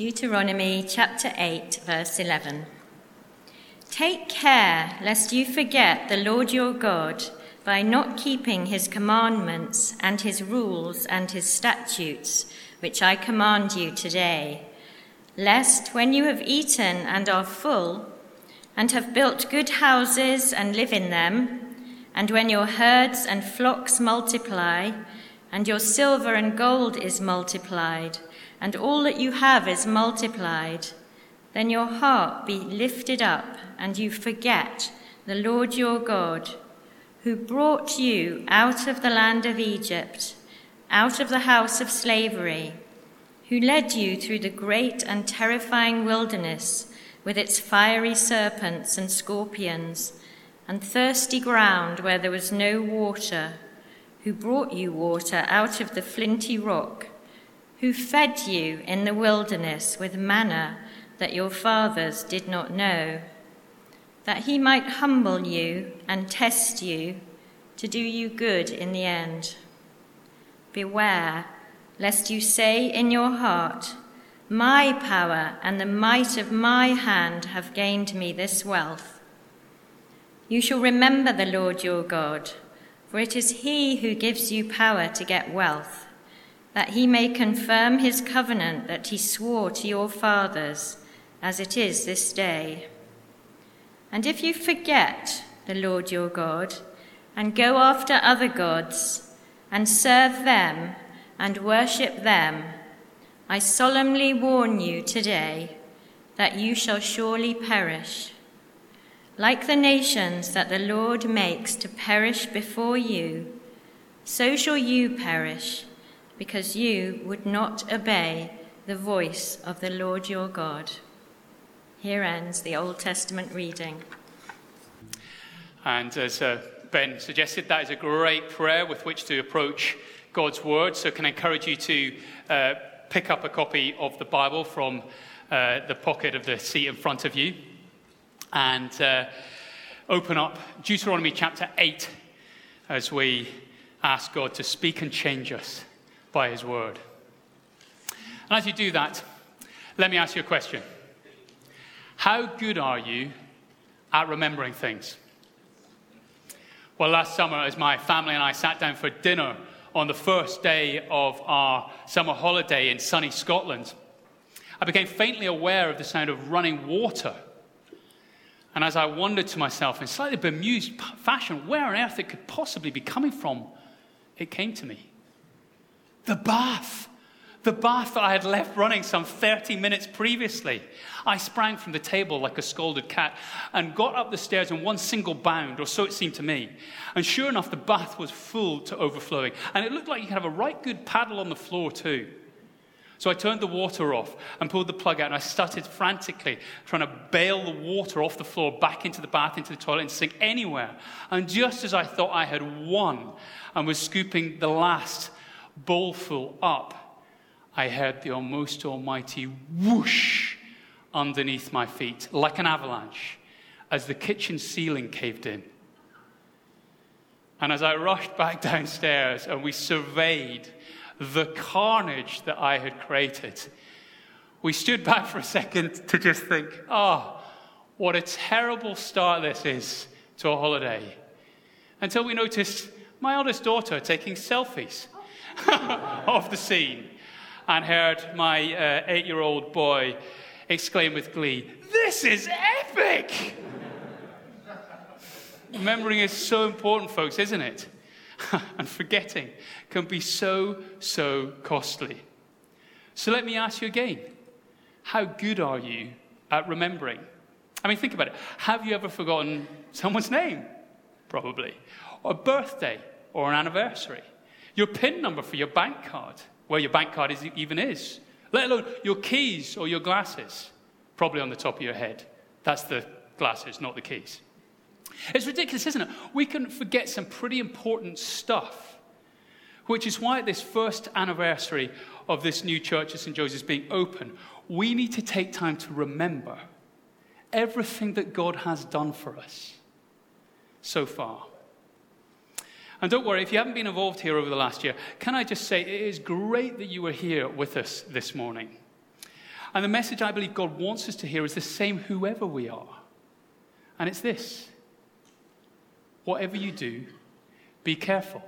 Deuteronomy chapter 8, verse 11. Take care lest you forget the Lord your God by not keeping his commandments and his rules and his statutes, which I command you today, lest when you have eaten and are full, and have built good houses and live in them, and when your herds and flocks multiply, and your silver and gold is multiplied, and all that you have is multiplied, then your heart be lifted up, and you forget the Lord your God, who brought you out of the land of Egypt, out of the house of slavery, who led you through the great and terrifying wilderness with its fiery serpents and scorpions, and thirsty ground where there was no water, who brought you water out of the flinty rock who fed you in the wilderness with manna that your fathers did not know, that he might humble you and test you to do you good in the end. Beware lest you say in your heart, My power and the might of my hand have gained me this wealth. You shall remember the Lord your God, for it is he who gives you power to get wealth that he may confirm his covenant that he swore to your fathers, as it is this day. And if you forget the Lord your God, and go after other gods, and serve them, and worship them, I solemnly warn you today that you shall surely perish. Like the nations that the Lord makes to perish before you, so shall you perish because you would not obey the voice of the Lord your God. Here ends the Old Testament reading. And as uh, Ben suggested, that is a great prayer with which to approach God's Word. So, can I encourage you to uh, pick up a copy of the Bible from uh, the pocket of the seat in front of you and uh, open up Deuteronomy chapter 8 as we ask God to speak and change us by His Word. And as you do that, let me ask you a question How good are you at remembering things? Well, last summer, as my family and I sat down for dinner on the first day of our summer holiday in sunny Scotland, I became faintly aware of the sound of running water. And as I wondered to myself in slightly bemused fashion where on earth it could possibly be coming from, it came to me. The bath. The bath that I had left running some 30 minutes previously. I sprang from the table like a scalded cat and got up the stairs in one single bound, or so it seemed to me. And sure enough, the bath was full to overflowing. And it looked like you could have a right good paddle on the floor, too. So I turned the water off and pulled the plug out, and I started frantically trying to bail the water off the floor back into the bath, into the toilet, and sink anywhere. And just as I thought I had won and was scooping the last bowlful up, I heard the almost almighty whoosh underneath my feet, like an avalanche, as the kitchen ceiling caved in. And as I rushed back downstairs and we surveyed the carnage that I had created, we stood back for a second to just think, oh, what a terrible start this is to a holiday. Until we noticed my eldest daughter taking selfies. of the scene and heard my uh, eight year old boy exclaim with glee, This is epic! Remembering is so important, folks, isn't it? and forgetting can be so, so costly. So let me ask you again how good are you at remembering? I mean, think about it. Have you ever forgotten someone's name? Probably. Or a birthday or an anniversary? Your PIN number for your bank card, where your bank card is, even is, let alone your keys or your glasses, probably on the top of your head. That's the glasses, not the keys. It's ridiculous, isn't it? We can forget some pretty important stuff, which is why at this first anniversary of this new church at St. Joseph's being open, we need to take time to remember everything that God has done for us so far. And don't worry, if you haven't been involved here over the last year, can I just say it is great that you are here with us this morning. And the message I believe God wants us to hear is the same whoever we are. And it's this whatever you do, be careful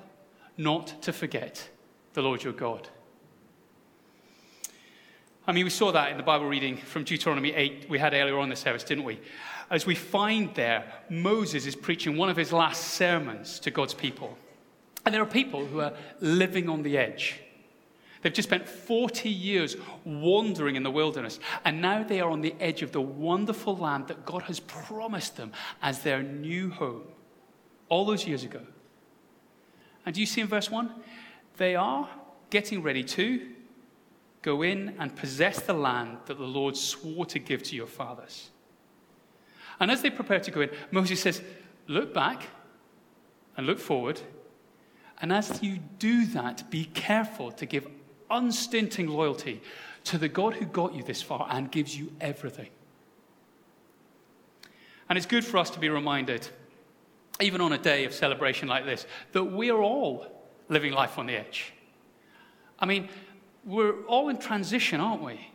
not to forget the Lord your God. I mean, we saw that in the Bible reading from Deuteronomy 8 we had earlier on the service, didn't we? As we find there, Moses is preaching one of his last sermons to God's people. And there are people who are living on the edge. They've just spent 40 years wandering in the wilderness, and now they are on the edge of the wonderful land that God has promised them as their new home all those years ago. And do you see in verse 1? They are getting ready to go in and possess the land that the Lord swore to give to your fathers. And as they prepare to go in, Moses says, Look back and look forward. And as you do that, be careful to give unstinting loyalty to the God who got you this far and gives you everything. And it's good for us to be reminded, even on a day of celebration like this, that we are all living life on the edge. I mean, we're all in transition, aren't we?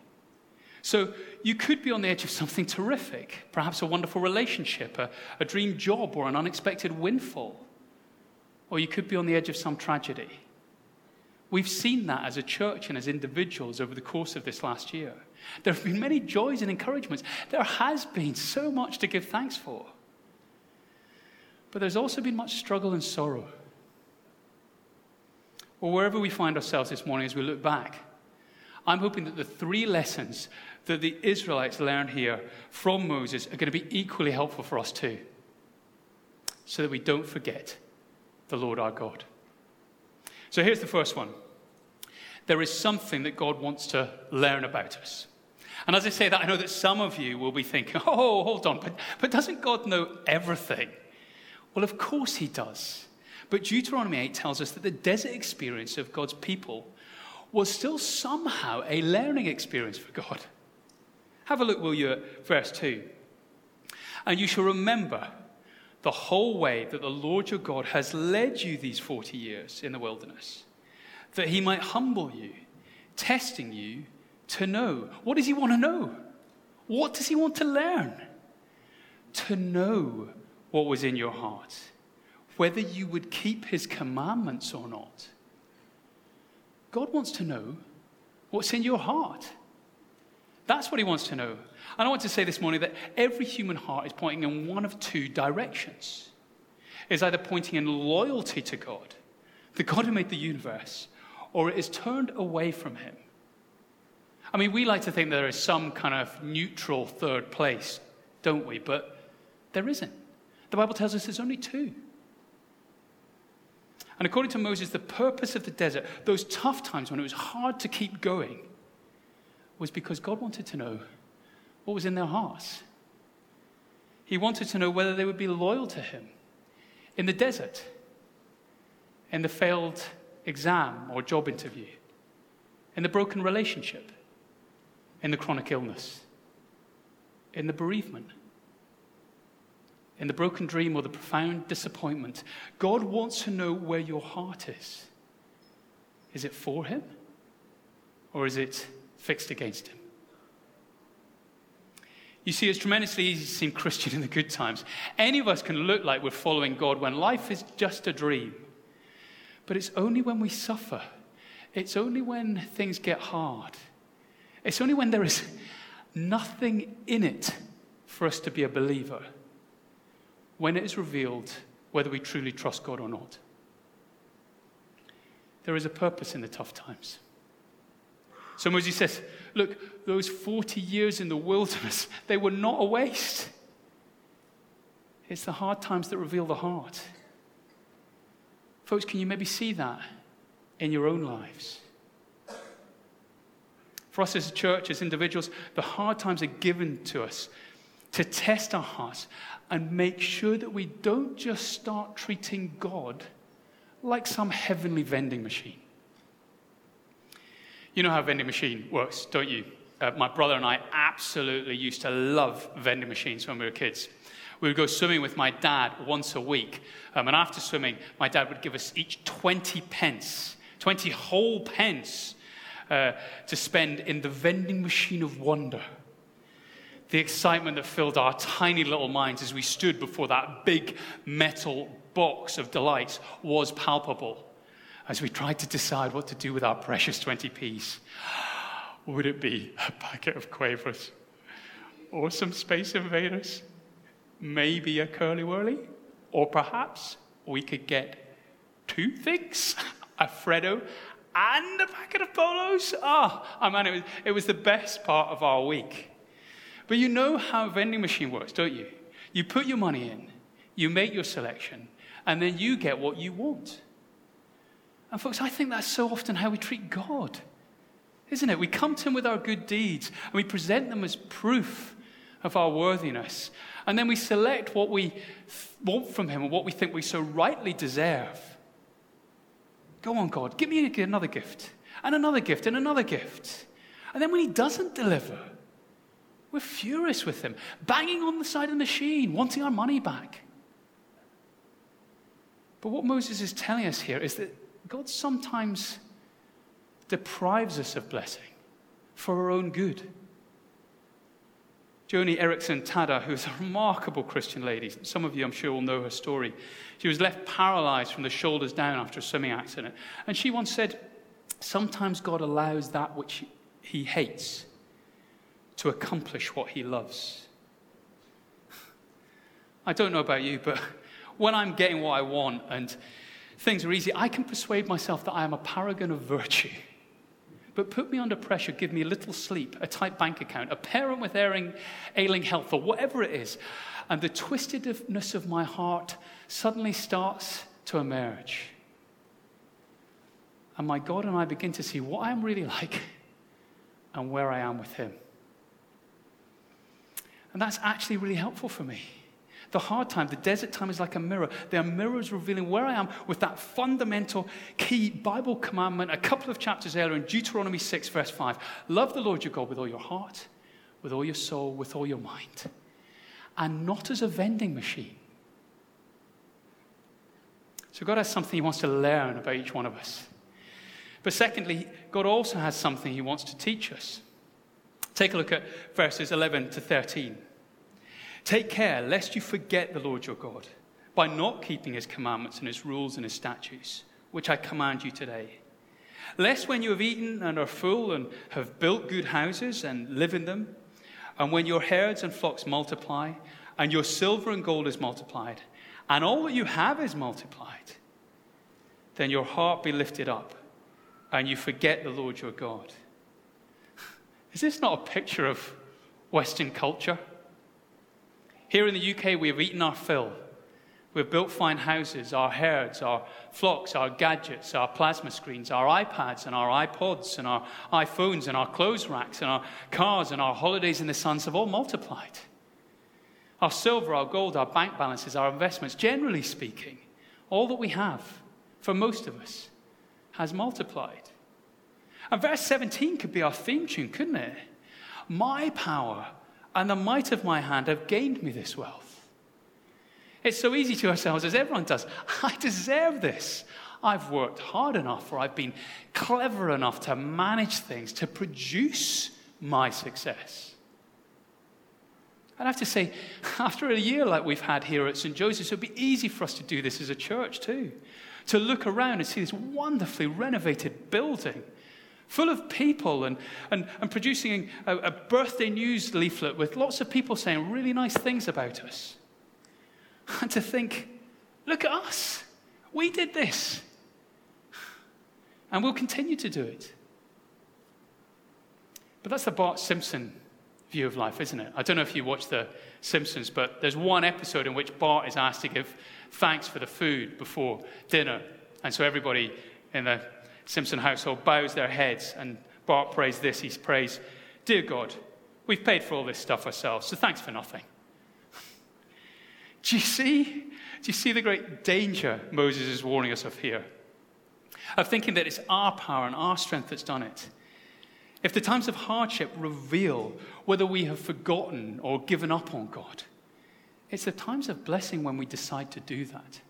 So you could be on the edge of something terrific, perhaps a wonderful relationship, a, a dream job, or an unexpected windfall. Or you could be on the edge of some tragedy. We've seen that as a church and as individuals over the course of this last year. There have been many joys and encouragements. There has been so much to give thanks for. But there's also been much struggle and sorrow. Or wherever we find ourselves this morning as we look back, I'm hoping that the three lessons that the Israelites learned here from Moses are going to be equally helpful for us too, so that we don't forget the Lord our God. So here's the first one there is something that God wants to learn about us. And as I say that, I know that some of you will be thinking, oh, hold on, but, but doesn't God know everything? Well, of course he does. But Deuteronomy 8 tells us that the desert experience of God's people was still somehow a learning experience for God. Have a look, will you, at verse 2. And you shall remember the whole way that the Lord your God has led you these 40 years in the wilderness, that he might humble you, testing you to know. What does he want to know? What does he want to learn? To know what was in your heart whether you would keep his commandments or not. God wants to know what's in your heart. That's what he wants to know. And I want to say this morning that every human heart is pointing in one of two directions. It's either pointing in loyalty to God, the God who made the universe, or it is turned away from him. I mean, we like to think there is some kind of neutral third place, don't we? But there isn't. The Bible tells us there's only two. And according to Moses, the purpose of the desert, those tough times when it was hard to keep going, was because God wanted to know what was in their hearts. He wanted to know whether they would be loyal to Him in the desert, in the failed exam or job interview, in the broken relationship, in the chronic illness, in the bereavement in the broken dream or the profound disappointment, God wants to know where your heart is. Is it for Him or is it fixed against Him? You see, it's tremendously easy to seem Christian in the good times. Any of us can look like we're following God when life is just a dream. But it's only when we suffer, it's only when things get hard, it's only when there is nothing in it for us to be a believer when it is revealed whether we truly trust God or not. There is a purpose in the tough times. So Moses says, Look, those 40 years in the wilderness, they were not a waste. It's the hard times that reveal the heart. Folks, can you maybe see that in your own lives? For us as a church, as individuals, the hard times are given to us to test our hearts and make sure that we don't just start treating God like some heavenly vending machine. You know how a vending machine works, don't you? Uh, my brother and I absolutely used to love vending machines when we were kids. We would go swimming with my dad once a week. Um, and after swimming, my dad would give us each 20 pence, 20 whole pence uh, to spend in the vending machine of wonder. The excitement that filled our tiny little minds as we stood before that big metal box of delights was palpable as we tried to decide what to do with our precious 20p's. Would it be a packet of quavers? Or some space invaders? Maybe a Curly Wurly? Or perhaps we could get two things a Freddo and a packet of polos. Ah, oh, oh man, it was, it was the best part of our week. But you know how a vending machine works, don't you? You put your money in, you make your selection, and then you get what you want. And, folks, I think that's so often how we treat God, isn't it? We come to Him with our good deeds and we present them as proof of our worthiness. And then we select what we want from Him and what we think we so rightly deserve. Go on, God, give me another gift, and another gift, and another gift. And then when He doesn't deliver, we're furious with Him, banging on the side of the machine, wanting our money back. But what Moses is telling us here is that God sometimes deprives us of blessing for our own good. Joni Eareckson Tada, who is a remarkable Christian lady, some of you I'm sure will know her story. She was left paralyzed from the shoulders down after a swimming accident. And she once said, Sometimes God allows that which he hates to accomplish what he loves. I don't know about you, but when I'm getting what I want and things are easy, I can persuade myself that I am a paragon of virtue. But put me under pressure, give me a little sleep, a tight bank account, a parent with ailing, ailing health, or whatever it is, and the twistedness of my heart suddenly starts to emerge. And my God and I begin to see what I am really like and where I am with Him. And that's actually really helpful for me. The hard time, the desert time is like a mirror. There are mirrors revealing where I am with that fundamental key Bible commandment a couple of chapters earlier in Deuteronomy 6, verse 5. Love the Lord your God with all your heart, with all your soul, with all your mind, and not as a vending machine. So God has something He wants to learn about each one of us. But secondly, God also has something He wants to teach us. Take a look at verses 11 to 13. Take care lest you forget the Lord your God by not keeping his commandments and his rules and his statutes, which I command you today. Lest when you have eaten and are full and have built good houses and live in them, and when your herds and flocks multiply, and your silver and gold is multiplied, and all that you have is multiplied, then your heart be lifted up, and you forget the Lord your God. Is this not a picture of Western culture? Here in the UK, we have eaten our fill. We've built fine houses, our herds, our flocks, our gadgets, our plasma screens, our iPads and our iPods and our iPhones and our clothes racks and our cars and our holidays in the suns have all multiplied. Our silver, our gold, our bank balances, our investments, generally speaking, all that we have, for most of us, has multiplied. And verse 17 could be our theme tune, couldn't it? My power and the might of my hand have gained me this wealth. It's so easy to ourselves, as everyone does. I deserve this. I've worked hard enough, or I've been clever enough to manage things, to produce my success. And I have to say, after a year like we've had here at St. Joseph's, it would be easy for us to do this as a church too. To look around and see this wonderfully renovated building full of people and, and, and producing a, a birthday news leaflet with lots of people saying really nice things about us. And to think, look at us. We did this. And we'll continue to do it. But that's the Bart Simpson view of life, isn't it? I don't know if you watch The Simpsons, but there's one episode in which Bart is asked to give thanks for the food before dinner. And so everybody in the Simpson household bows their heads, and Bart prays this. He prays, Dear God, we've paid for all this stuff ourselves, so thanks for nothing. Do you see? Do you see the great danger Moses is warning us of here? Of thinking that it's our power and our strength that's done it. If the times of hardship reveal whether we have forgotten or given up on God, it's the times of blessing when we decide to do that.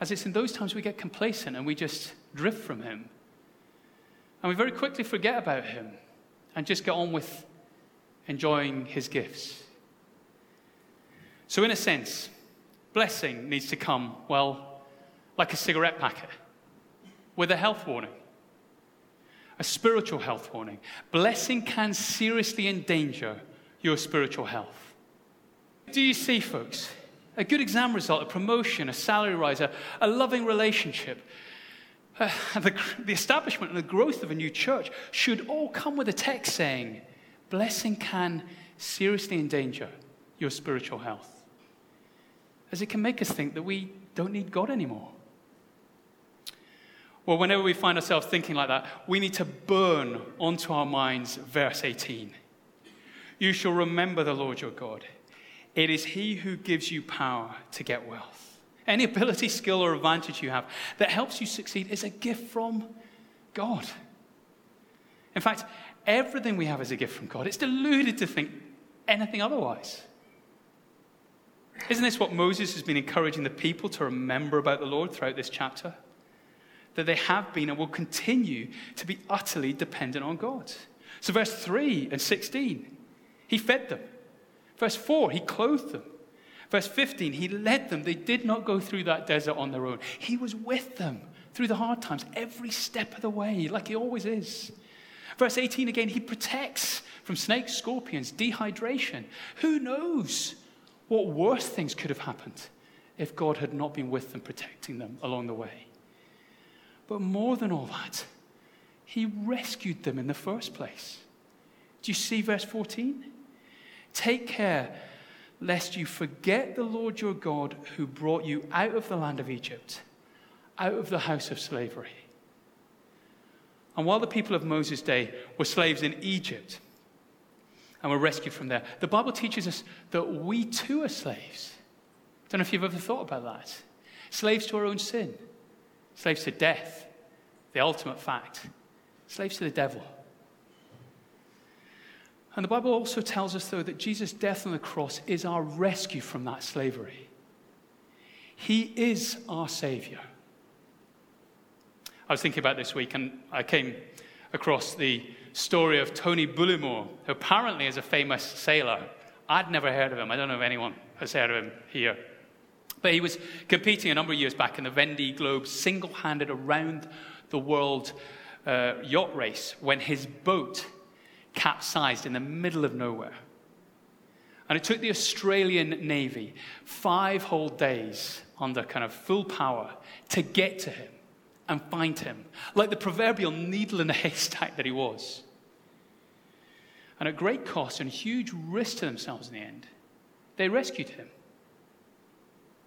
As it's in those times we get complacent and we just drift from Him. And we very quickly forget about him and just get on with enjoying his gifts. So, in a sense, blessing needs to come, well, like a cigarette packet with a health warning, a spiritual health warning. Blessing can seriously endanger your spiritual health. Do you see, folks? A good exam result, a promotion, a salary rise, a, a loving relationship, uh, the, the establishment and the growth of a new church should all come with a text saying, blessing can seriously endanger your spiritual health. As it can make us think that we don't need God anymore. Well, whenever we find ourselves thinking like that, we need to burn onto our minds verse 18. You shall remember the Lord your God. It is He who gives you power to get wealth. Any ability, skill, or advantage you have that helps you succeed is a gift from God. In fact, everything we have is a gift from God. It's deluded to think anything otherwise. Isn't this what Moses has been encouraging the people to remember about the Lord throughout this chapter? That they have been and will continue to be utterly dependent on God. So, verse 3 and 16, he fed them. Verse 4, he clothed them. Verse 15, he led them. They did not go through that desert on their own. He was with them through the hard times, every step of the way, like he always is. Verse 18 again, he protects from snakes, scorpions, dehydration. Who knows what worse things could have happened if God had not been with them, protecting them along the way? But more than all that, he rescued them in the first place. Do you see verse 14? Take care lest you forget the Lord your God who brought you out of the land of Egypt, out of the house of slavery. And while the people of Moses' day were slaves in Egypt and were rescued from there, the Bible teaches us that we too are slaves. I don't know if you've ever thought about that. Slaves to our own sin, slaves to death, the ultimate fact, slaves to the devil. And the Bible also tells us, though, that Jesus' death on the cross is our rescue from that slavery. He is our Savior. I was thinking about this week and I came across the story of Tony Bullimore, who apparently is a famous sailor. I'd never heard of him. I don't know if anyone has heard of him here. But he was competing a number of years back in the Vendée Globe, single handed around the world uh, yacht race when his boat capsized in the middle of nowhere. And it took the Australian Navy five whole days under kind of full power to get to him and find him, like the proverbial needle in a haystack that he was. And at great cost and huge risk to themselves in the end, they rescued him.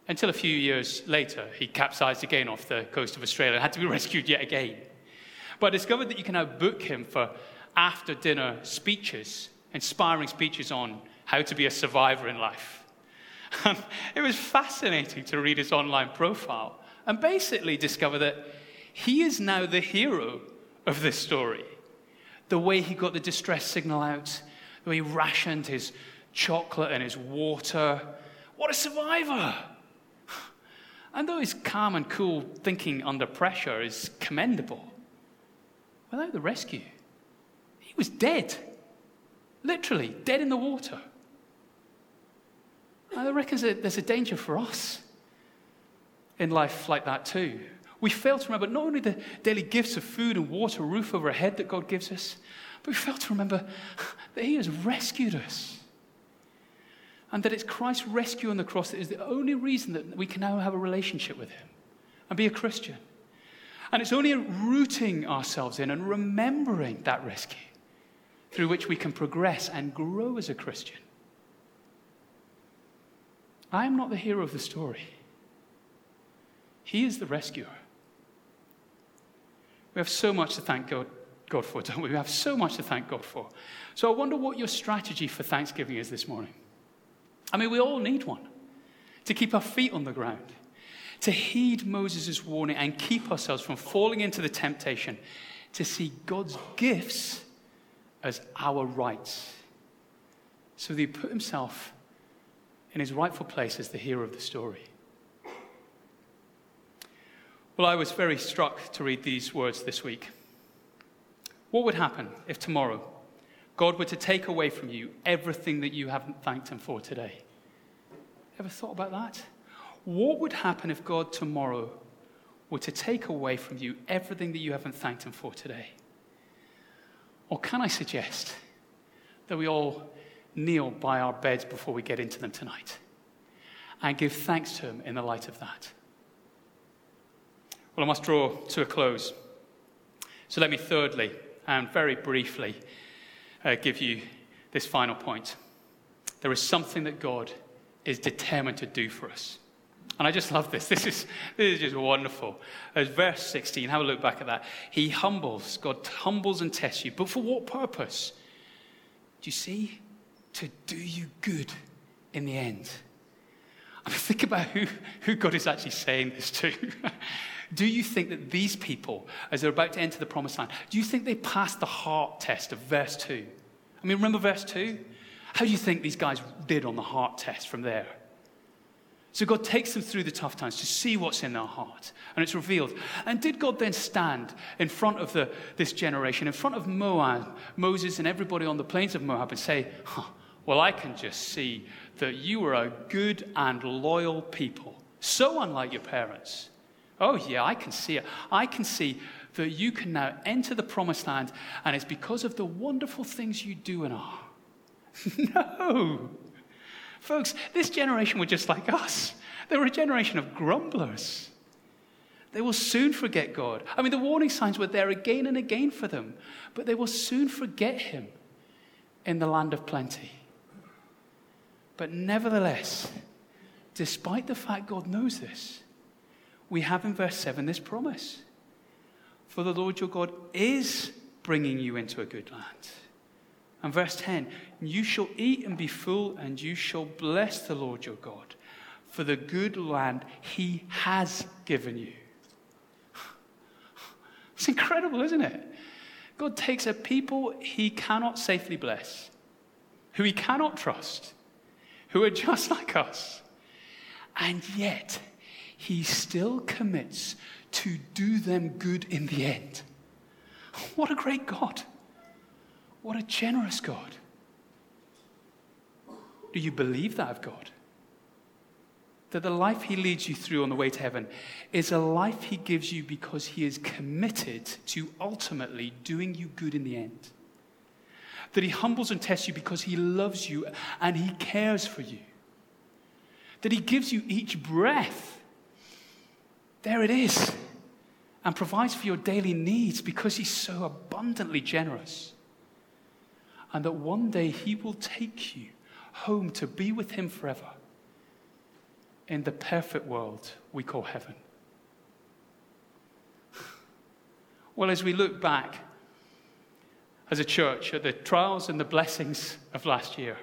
Until a few years later, he capsized again off the coast of Australia and had to be rescued yet again. But I discovered that you can now book him for after dinner speeches, inspiring speeches on how to be a survivor in life. And it was fascinating to read his online profile and basically discover that he is now the hero of this story. The way he got the distress signal out, the way he rationed his chocolate and his water. What a survivor! And though his calm and cool thinking under pressure is commendable, without the rescue, he was dead. Literally, dead in the water. I reckon there's a danger for us in life like that too. We fail to remember not only the daily gifts of food and water, roof over our head that God gives us, but we fail to remember that He has rescued us. And that it's Christ's rescue on the cross that is the only reason that we can now have a relationship with Him and be a Christian. And it's only rooting ourselves in and remembering that rescue through which we can progress and grow as a Christian. I am not the hero of the story. He is the rescuer. We have so much to thank God, God for, don't we? We have so much to thank God for. So I wonder what your strategy for Thanksgiving is this morning. I mean, we all need one to keep our feet on the ground, to heed Moses' warning and keep ourselves from falling into the temptation to see God's gifts as our rights. So that he put himself in his rightful place as the hero of the story. Well, I was very struck to read these words this week. What would happen if tomorrow God were to take away from you everything that you haven't thanked Him for today? Ever thought about that? What would happen if God tomorrow were to take away from you everything that you haven't thanked Him for today? Or can I suggest that we all kneel by our beds before we get into them tonight and give thanks to Him in the light of that? Well, I must draw to a close. So let me thirdly and very briefly uh, give you this final point. There is something that God is determined to do for us. And I just love this. This is, this is just wonderful. As verse 16, have a look back at that. He humbles, God humbles and tests you. But for what purpose? Do you see? To do you good in the end. I mean, think about who, who God is actually saying this to. do you think that these people, as they're about to enter the promised land, do you think they passed the heart test of verse 2? I mean, remember verse 2? How do you think these guys did on the heart test from there? So God takes them through the tough times to see what's in their heart, and it's revealed. And did God then stand in front of the, this generation, in front of Moab, Moses and everybody on the plains of Moab, and say, huh, Well, I can just see that you are a good and loyal people, so unlike your parents. Oh, yeah, I can see it. I can see that you can now enter the promised land, and it's because of the wonderful things you do and are. no. Folks, this generation were just like us. They were a generation of grumblers. They will soon forget God. I mean, the warning signs were there again and again for them, but they will soon forget Him in the land of plenty. But nevertheless, despite the fact God knows this, we have in verse 7 this promise For the Lord your God is bringing you into a good land. And verse 10 You shall eat and be full, and you shall bless the Lord your God for the good land he has given you. It's incredible, isn't it? God takes a people he cannot safely bless, who he cannot trust, who are just like us, and yet he still commits to do them good in the end. What a great God! What a generous God. Do you believe that of God? That the life He leads you through on the way to heaven is a life He gives you because He is committed to ultimately doing you good in the end. That He humbles and tests you because He loves you and He cares for you. That He gives you each breath. There it is. And provides for your daily needs because He's so abundantly generous and that one day He will take you home to be with Him forever in the perfect world we call heaven. Well, as we look back as a church at the trials and the blessings of last year,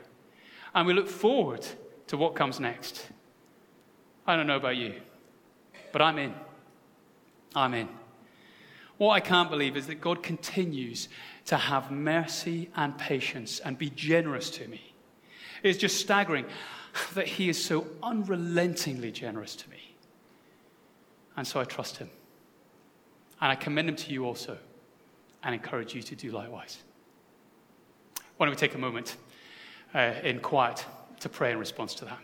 and we look forward to what comes next, I don't know about you, but I'm in. I'm in. What I can't believe is that God continues to have mercy and patience and be generous to me. It's just staggering that He is so unrelentingly generous to me. And so I trust Him. And I commend Him to you also and encourage you to do likewise. Why don't we take a moment uh, in quiet to pray in response to that?